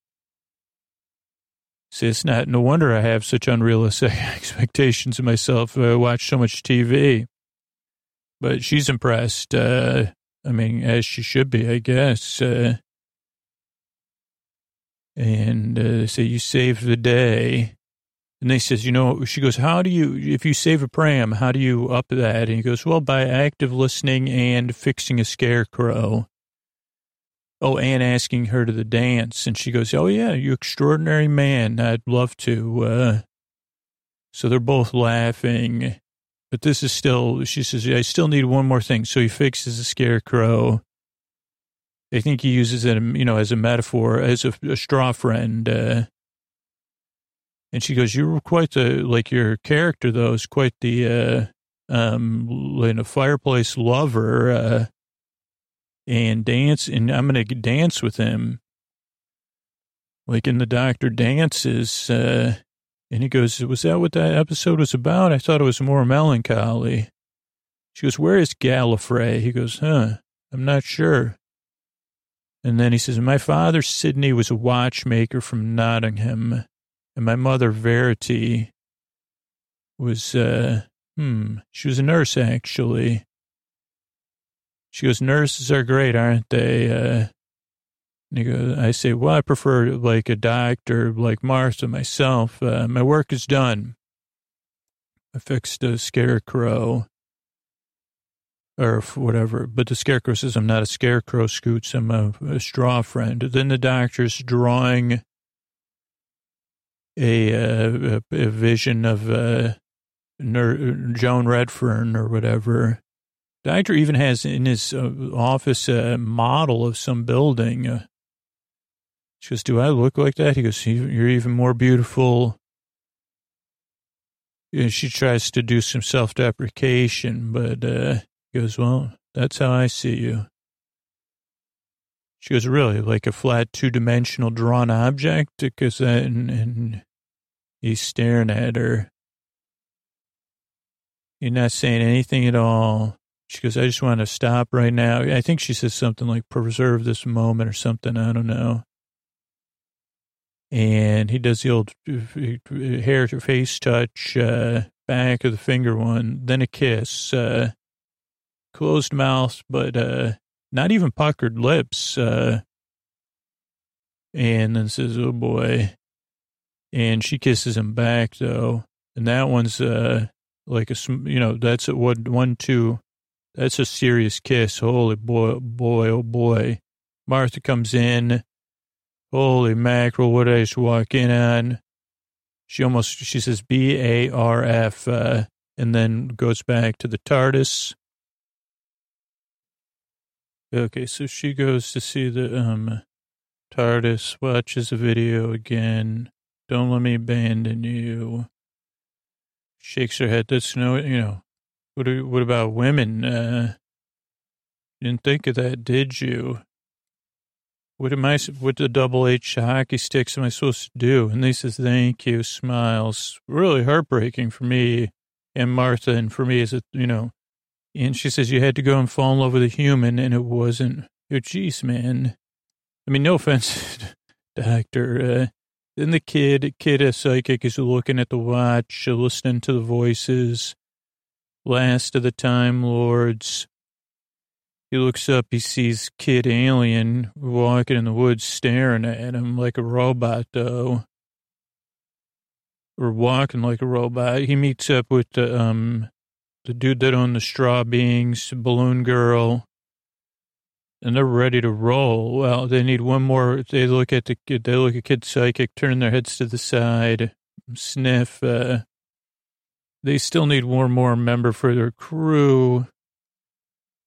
See, it's not, no wonder I have such unrealistic expectations of myself. I watch so much TV. But she's impressed. Uh, I mean, as she should be, I guess. Uh, and uh, they say, you saved the day. And they says, you know, she goes, how do you, if you save a pram, how do you up that? And he goes, well, by active listening and fixing a scarecrow. Oh, and asking her to the dance. And she goes, Oh, yeah, you extraordinary man. I'd love to. Uh, so they're both laughing. But this is still, she says, I still need one more thing. So he fixes the scarecrow. I think he uses it, you know, as a metaphor, as a, a straw friend. Uh, and she goes, you were quite the, like your character, though, is quite the, uh, um, in a fireplace lover. Uh, and dance, and I'm going to dance with him. Like in the doctor dances, uh, and he goes, was that what that episode was about? I thought it was more melancholy. She goes, where is Gallifrey? He goes, huh, I'm not sure. And then he says, my father, Sidney, was a watchmaker from Nottingham, and my mother, Verity, was, uh, hmm, she was a nurse, actually. She goes, nurses are great, aren't they? Uh, goes, I say, well, I prefer like a doctor like Martha myself. Uh, my work is done. I fixed a scarecrow or whatever. But the scarecrow says, I'm not a scarecrow, Scoots. I'm a, a straw friend. Then the doctor's drawing a, uh, a, a vision of uh, Ner- Joan Redfern or whatever. Doctor even has in his uh, office a model of some building. Uh, she goes, Do I look like that? He goes, You're even more beautiful. And she tries to do some self deprecation, but uh, he goes, Well, that's how I see you. She goes, Really? Like a flat two dimensional drawn object? Because and, and he's staring at her. You're not saying anything at all. She goes, I just want to stop right now. I think she says something like preserve this moment or something. I don't know. And he does the old uh, hair to face touch, uh, back of the finger one, then a kiss, uh, closed mouth, but, uh, not even puckered lips. Uh, and then says, oh boy. And she kisses him back though. And that one's, uh, like a, you know, that's a two that's a serious kiss. Holy boy, boy, oh boy. Martha comes in. Holy mackerel, what I just walk in on? She almost, she says B A R F, uh, and then goes back to the TARDIS. Okay, so she goes to see the um, TARDIS, watches the video again. Don't let me abandon you. Shakes her head. That's no, you know, what, what about women? Uh, didn't think of that, did you? What am I, what the double H hockey sticks am I supposed to do? And they says, thank you, smiles. Really heartbreaking for me and Martha and for me as a, you know, and she says, you had to go and fall in love with a human and it wasn't, oh, geez, man. I mean, no offense, doctor. Uh, then the kid, kid, a psychic is looking at the watch, listening to the voices last of the Time Lords. He looks up, he sees Kid Alien walking in the woods staring at him like a robot, though. Or walking like a robot. He meets up with the, um, the dude that owned the Straw Beings, Balloon Girl, and they're ready to roll. Well, they need one more. They look at the kid, they look at Kid Psychic, turn their heads to the side, sniff. Uh, they still need one more member for their crew.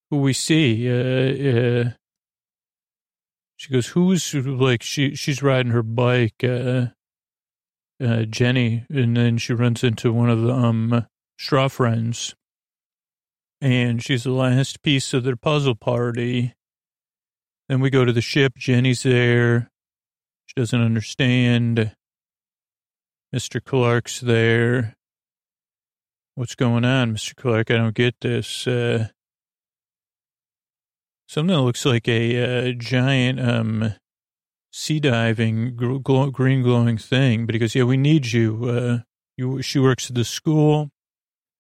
Who we see? Uh, uh, she goes, "Who's like she? She's riding her bike, uh, uh, Jenny, and then she runs into one of the um straw friends, and she's the last piece of their puzzle party. Then we go to the ship. Jenny's there. She doesn't understand. Mr. Clark's there. What's going on, Mr. Clark? I don't get this. Uh, something that looks like a, uh, giant um, sea diving green glowing thing. But he goes, "Yeah, we need you. Uh, you." She works at the school,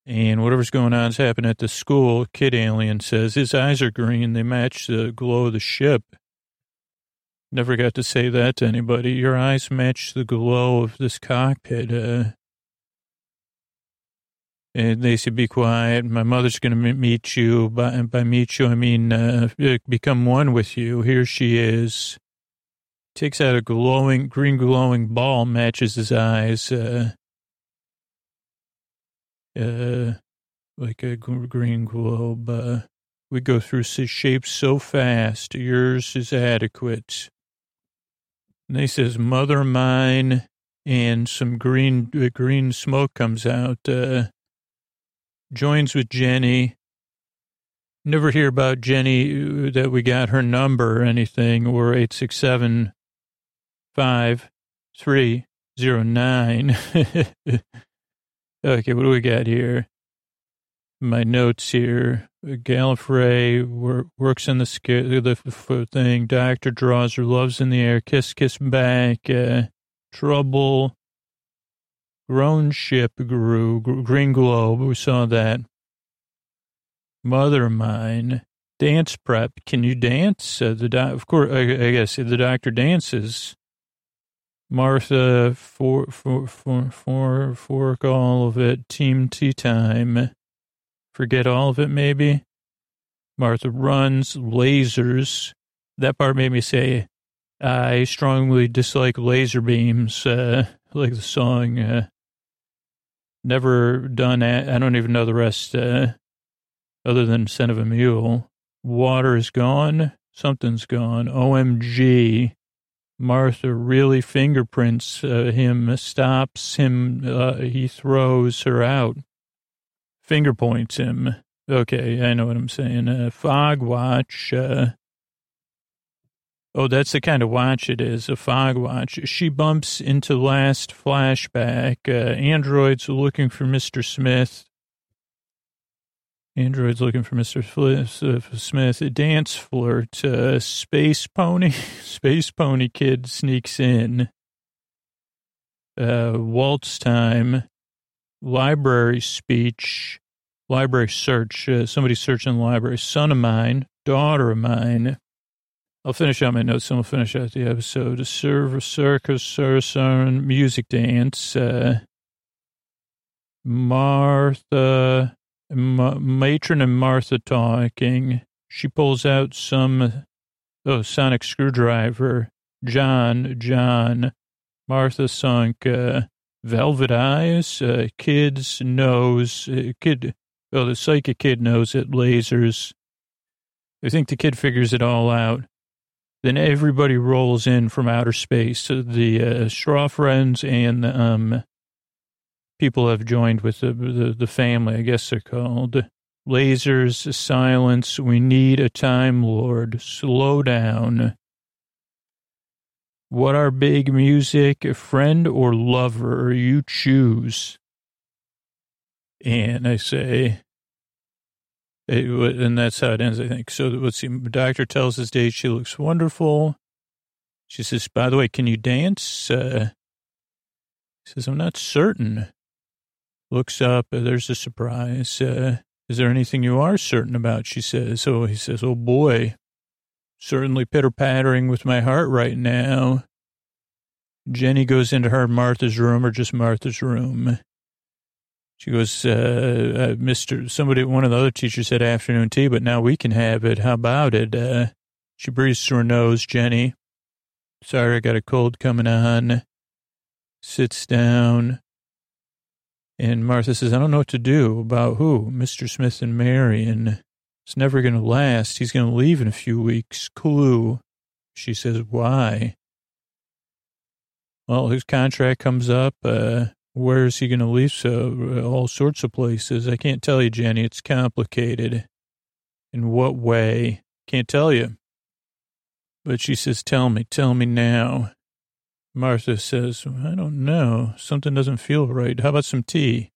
and whatever's going on is happening at the school. Kid alien says his eyes are green. They match the glow of the ship. Never got to say that to anybody. Your eyes match the glow of this cockpit. Uh, and they said, be quiet. My mother's going to meet you. By, by meet you, I mean uh, become one with you. Here she is. Takes out a glowing, green glowing ball, matches his eyes. Uh, uh, like a green globe. Uh, we go through shapes so fast. Yours is adequate. And he says, "Mother mine," and some green uh, green smoke comes out. Uh, joins with Jenny. Never hear about Jenny uh, that we got her number or anything, or eight six seven five three zero nine. okay, what do we got here? My notes here. Gallifrey works in the, the thing. Doctor draws her loves in the air. Kiss, kiss back. Uh, trouble. Grown ship grew. Green globe. We saw that. Mother mine. Dance prep. Can you dance? Uh, the doc, of course. I, I guess the doctor dances. Martha, for for for for fork all of it. Team tea time. Forget all of it, maybe. Martha runs, lasers. That part made me say, I strongly dislike laser beams, uh, like the song. Uh, never done, I don't even know the rest, uh, other than Scent of a Mule. Water is gone. Something's gone. OMG. Martha really fingerprints uh, him, stops him, uh, he throws her out finger points him. Okay, I know what I'm saying. Uh, fog watch. Uh, oh, that's the kind of watch it is, a fog watch. She bumps into last flashback. Uh, androids looking for Mr. Smith. Androids looking for Mr. Uh, Smith. Dance flirt. Uh, space pony. Space pony kid sneaks in. Uh, waltz time library speech, library search. Uh, somebody searching the library. Son of mine, daughter of mine. I'll finish out my notes and we'll finish out the episode. A serve, circus, surson, music dance. Uh, Martha, Ma- matron and Martha talking. She pulls out some, oh, sonic screwdriver. John, John. Martha sunk. Uh, velvet eyes, uh, kid's nose, uh, kid, oh, the psychic kid knows it, lasers. I think the kid figures it all out. Then everybody rolls in from outer space. The uh, straw friends and um, people have joined with the, the, the family, I guess they're called. Lasers, silence. We need a time lord. Slow down. What are big music, friend or lover? You choose. And I say, it, and that's how it ends, I think. So let's see. The doctor tells his date she looks wonderful. She says, by the way, can you dance? Uh, he says, I'm not certain. Looks up. Uh, there's a surprise. Uh, is there anything you are certain about? She says. So he says, oh boy certainly pitter pattering with my heart right now. Jenny goes into her Martha's room or just Martha's room. She goes, uh, uh, Mr. Somebody, one of the other teachers said afternoon tea, but now we can have it. How about it? Uh, she breathes through her nose, Jenny. Sorry, I got a cold coming on. Sits down. And Martha says, I don't know what to do. About who? Mr. Smith and Marion. It's never going to last. He's going to leave in a few weeks. Clue. She says, why? Well, his contract comes up. Uh, where is he going to leave? So, uh, all sorts of places. I can't tell you, Jenny. It's complicated. In what way? Can't tell you. But she says, tell me, tell me now. Martha says, I don't know. Something doesn't feel right. How about some tea?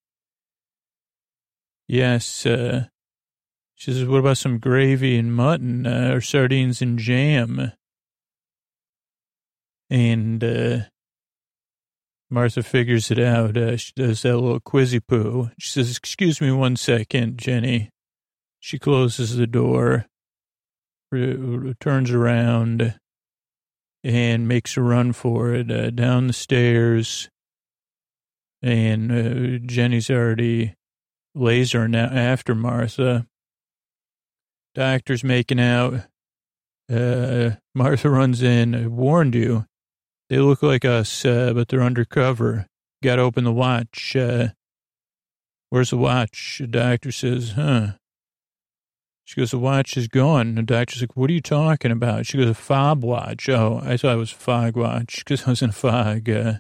Yes. Uh, she says, what about some gravy and mutton uh, or sardines and jam? And uh, Martha figures it out. Uh, she does that little quizzy poo. She says, excuse me one second, Jenny. She closes the door, turns around, and makes a run for it uh, down the stairs. And uh, Jenny's already laser now after Martha. Doctor's making out. Uh, Martha runs in. I warned you. They look like us, uh, but they're undercover. Got to open the watch. Uh, where's the watch? The doctor says, huh. She goes, the watch is gone. The doctor's like, what are you talking about? She goes, a fob watch. Oh, I thought it was a fog watch because I was in a fog. Uh,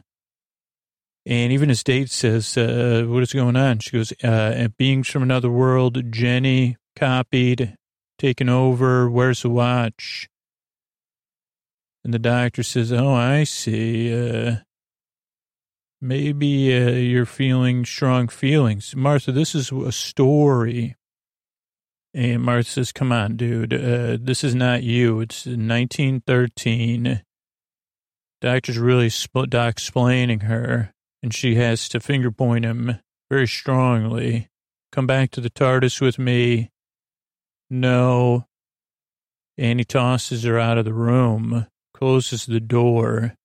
and even his date says, uh, what is going on? She goes, uh, beings from another world, Jenny copied, taken over. Where's the watch? And the doctor says, oh, I see. Uh, maybe uh, you're feeling strong feelings. Martha, this is a story and Martha says, come on, dude, uh, this is not you. It's 1913. Doctor's really sp- doc explaining her, and she has to finger point him very strongly. Come back to the TARDIS with me. No. And he tosses her out of the room, closes the door,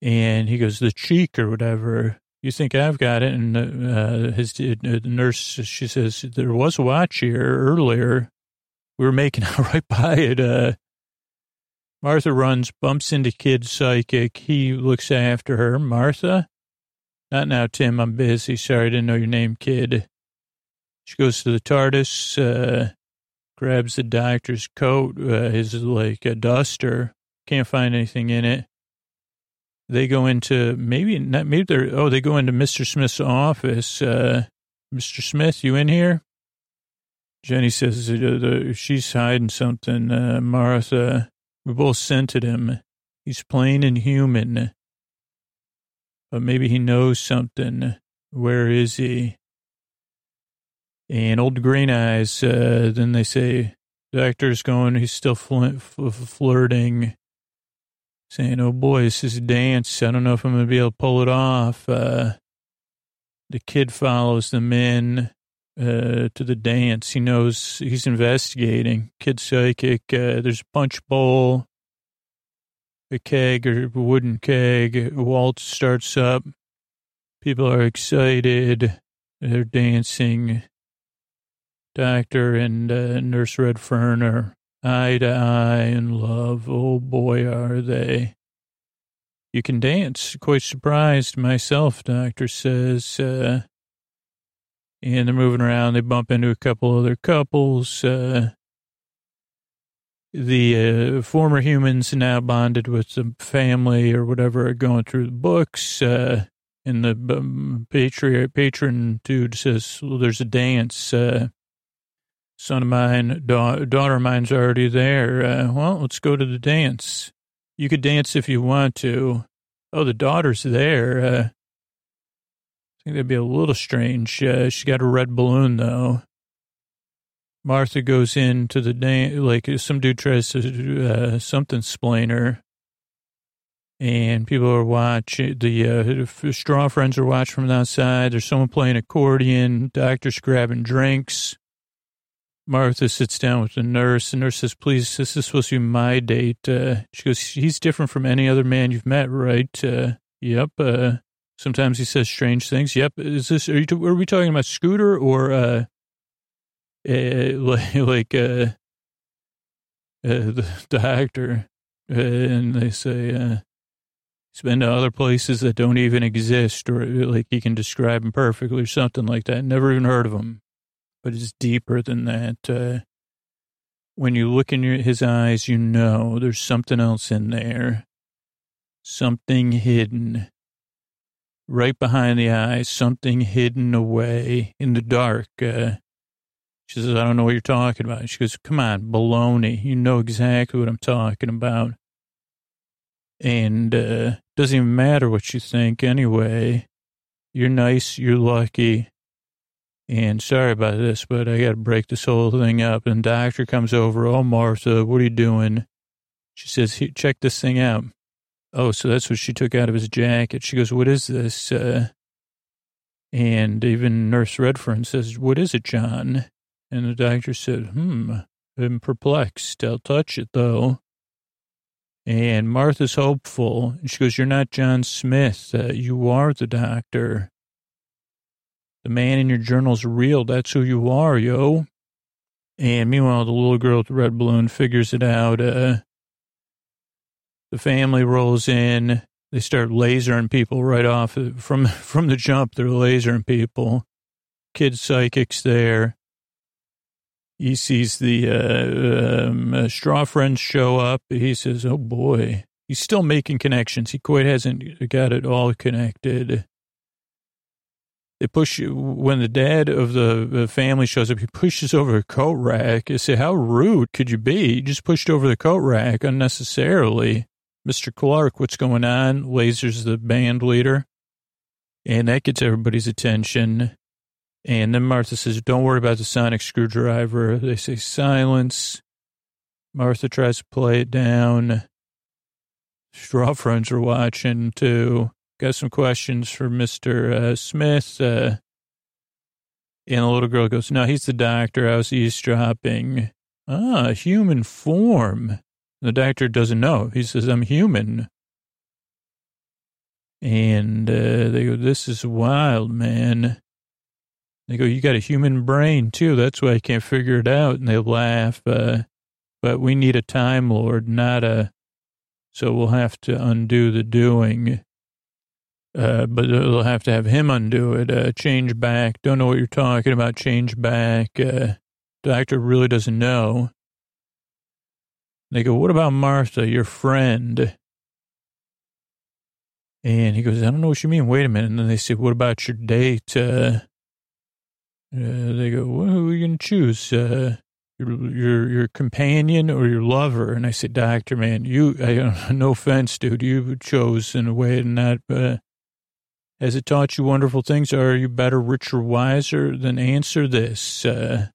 and he goes, the cheek or whatever you think I've got it? And uh, his uh, the nurse, she says, there was a watch here earlier. We were making out right by it. Uh, Martha runs, bumps into kid psychic. He looks after her. Martha? Not now, Tim. I'm busy. Sorry, I didn't know your name, kid. She goes to the TARDIS, uh, grabs the doctor's coat, uh, his like a duster. Can't find anything in it. They go into maybe not maybe they're oh they go into Mr. Smith's office. Uh, Mr. Smith, you in here? Jenny says uh, she's hiding something. Uh, Martha, we both scented him. He's plain and human, but maybe he knows something. Where is he? And old green eyes. Uh, then they say, doctor's going. He's still fl- f- flirting saying, oh boy, this is a dance. I don't know if I'm going to be able to pull it off. Uh, the kid follows them in uh, to the dance. He knows he's investigating. Kid psychic. Uh, there's a punch bowl, a keg or a wooden keg. Waltz starts up. People are excited. They're dancing. Doctor and uh, Nurse Redfern are eye to eye in love. Oh boy, are they. You can dance. Quite surprised myself, doctor says. Uh, and they're moving around. They bump into a couple other couples. Uh, the uh, former humans now bonded with the family or whatever are going through the books. Uh, and the um, patri- patron dude says, well, there's a dance. Uh, son of mine, da- daughter of mine's already there. Uh, well, let's go to the dance. You could dance if you want to. Oh, the daughter's there. Uh, I think that'd be a little strange. Uh, she got a red balloon though. Martha goes into the dance, like some dude tries to uh, something explain her. And people are watching, the uh, straw friends are watching from the outside. There's someone playing accordion, doctor's grabbing drinks. Martha sits down with the nurse. The nurse says, please, this is supposed to be my date. Uh, she goes, he's different from any other man you've met, right? Uh, yep. Uh, sometimes he says strange things. Yep. Is this, are, you, are we talking about Scooter or, uh, like, like uh, uh, the, the actor? Uh, and they say, uh, He's been to other places that don't even exist, or like he can describe them perfectly, or something like that. Never even heard of them, but it's deeper than that. Uh, when you look in your, his eyes, you know there's something else in there, something hidden right behind the eyes, something hidden away in the dark. Uh, she says, I don't know what you're talking about. She goes, Come on, baloney. You know exactly what I'm talking about. And uh, doesn't even matter what you think anyway. You're nice, you're lucky. And sorry about this, but I got to break this whole thing up. And doctor comes over. Oh, Martha, what are you doing? She says, check this thing out. Oh, so that's what she took out of his jacket. She goes, what is this? Uh, and even Nurse Redfern says, what is it, John? And the doctor said, hmm, I'm perplexed. I'll touch it, though. And Martha's hopeful. And she goes, you're not John Smith. Uh, you are the doctor. The man in your journal's real. That's who you are, yo. And meanwhile, the little girl with the red balloon figures it out. Uh, the family rolls in. They start lasering people right off from from the jump. They're lasering people. Kid psychics there. He sees the uh, um, uh, straw friends show up. He says, "Oh boy." He's still making connections. He quite hasn't got it all connected. They push when the dad of the family shows up. He pushes over a coat rack. I say, "How rude could you be? You just pushed over the coat rack unnecessarily." Mr. Clark, what's going on? Laser's the band leader, and that gets everybody's attention. And then Martha says, "Don't worry about the sonic screwdriver." They say, "Silence." Martha tries to play it down. Straw friends are watching too. Got some questions for Mr. Uh, Smith. Uh, and the little girl goes, No, he's the doctor. I was eavesdropping. Ah, human form. The doctor doesn't know. He says, I'm human. And uh, they go, This is wild, man. They go, You got a human brain, too. That's why I can't figure it out. And they laugh. Uh, but we need a Time Lord, not a. So we'll have to undo the doing. Uh, but they'll have to have him undo it. Uh, change back. Don't know what you're talking about. Change back. Uh, doctor really doesn't know. They go, what about Martha, your friend? And he goes, I don't know what you mean. Wait a minute. And then they say, what about your date? Uh, uh they go, well, who are you going to choose? Uh, your, your, your companion or your lover? And I said, doctor, man, you, I, no offense, dude, you chose in a way not, uh, has it taught you wonderful things? Are you better, richer, wiser? Then answer this. Uh,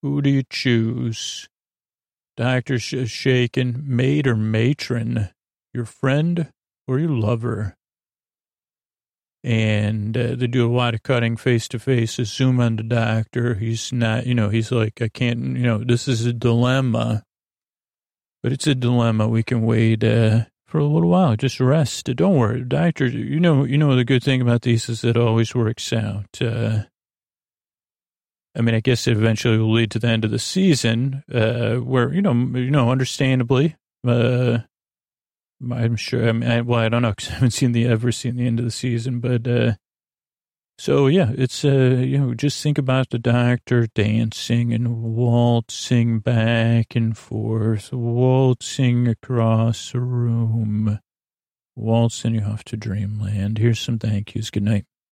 who do you choose? Doctor sh- shaken, maid or matron? Your friend or your lover? And uh, they do a lot of cutting face to face. Zoom on the doctor. He's not, you know, he's like, I can't, you know, this is a dilemma. But it's a dilemma. We can wait. Uh, for a little while. Just rest. Don't worry, doctor. You know, you know the good thing about these is it always works out. Uh, I mean, I guess it eventually will lead to the end of the season, uh, where you know, you know, understandably, uh, I'm sure. I mean, I, well, I don't know because I haven't seen the ever seen the end of the season, but uh, so yeah, it's uh, you know, just think about the doctor dancing and waltzing back and forth, waltzing across a room, waltzing you off to dreamland. Here's some thank yous. Good night.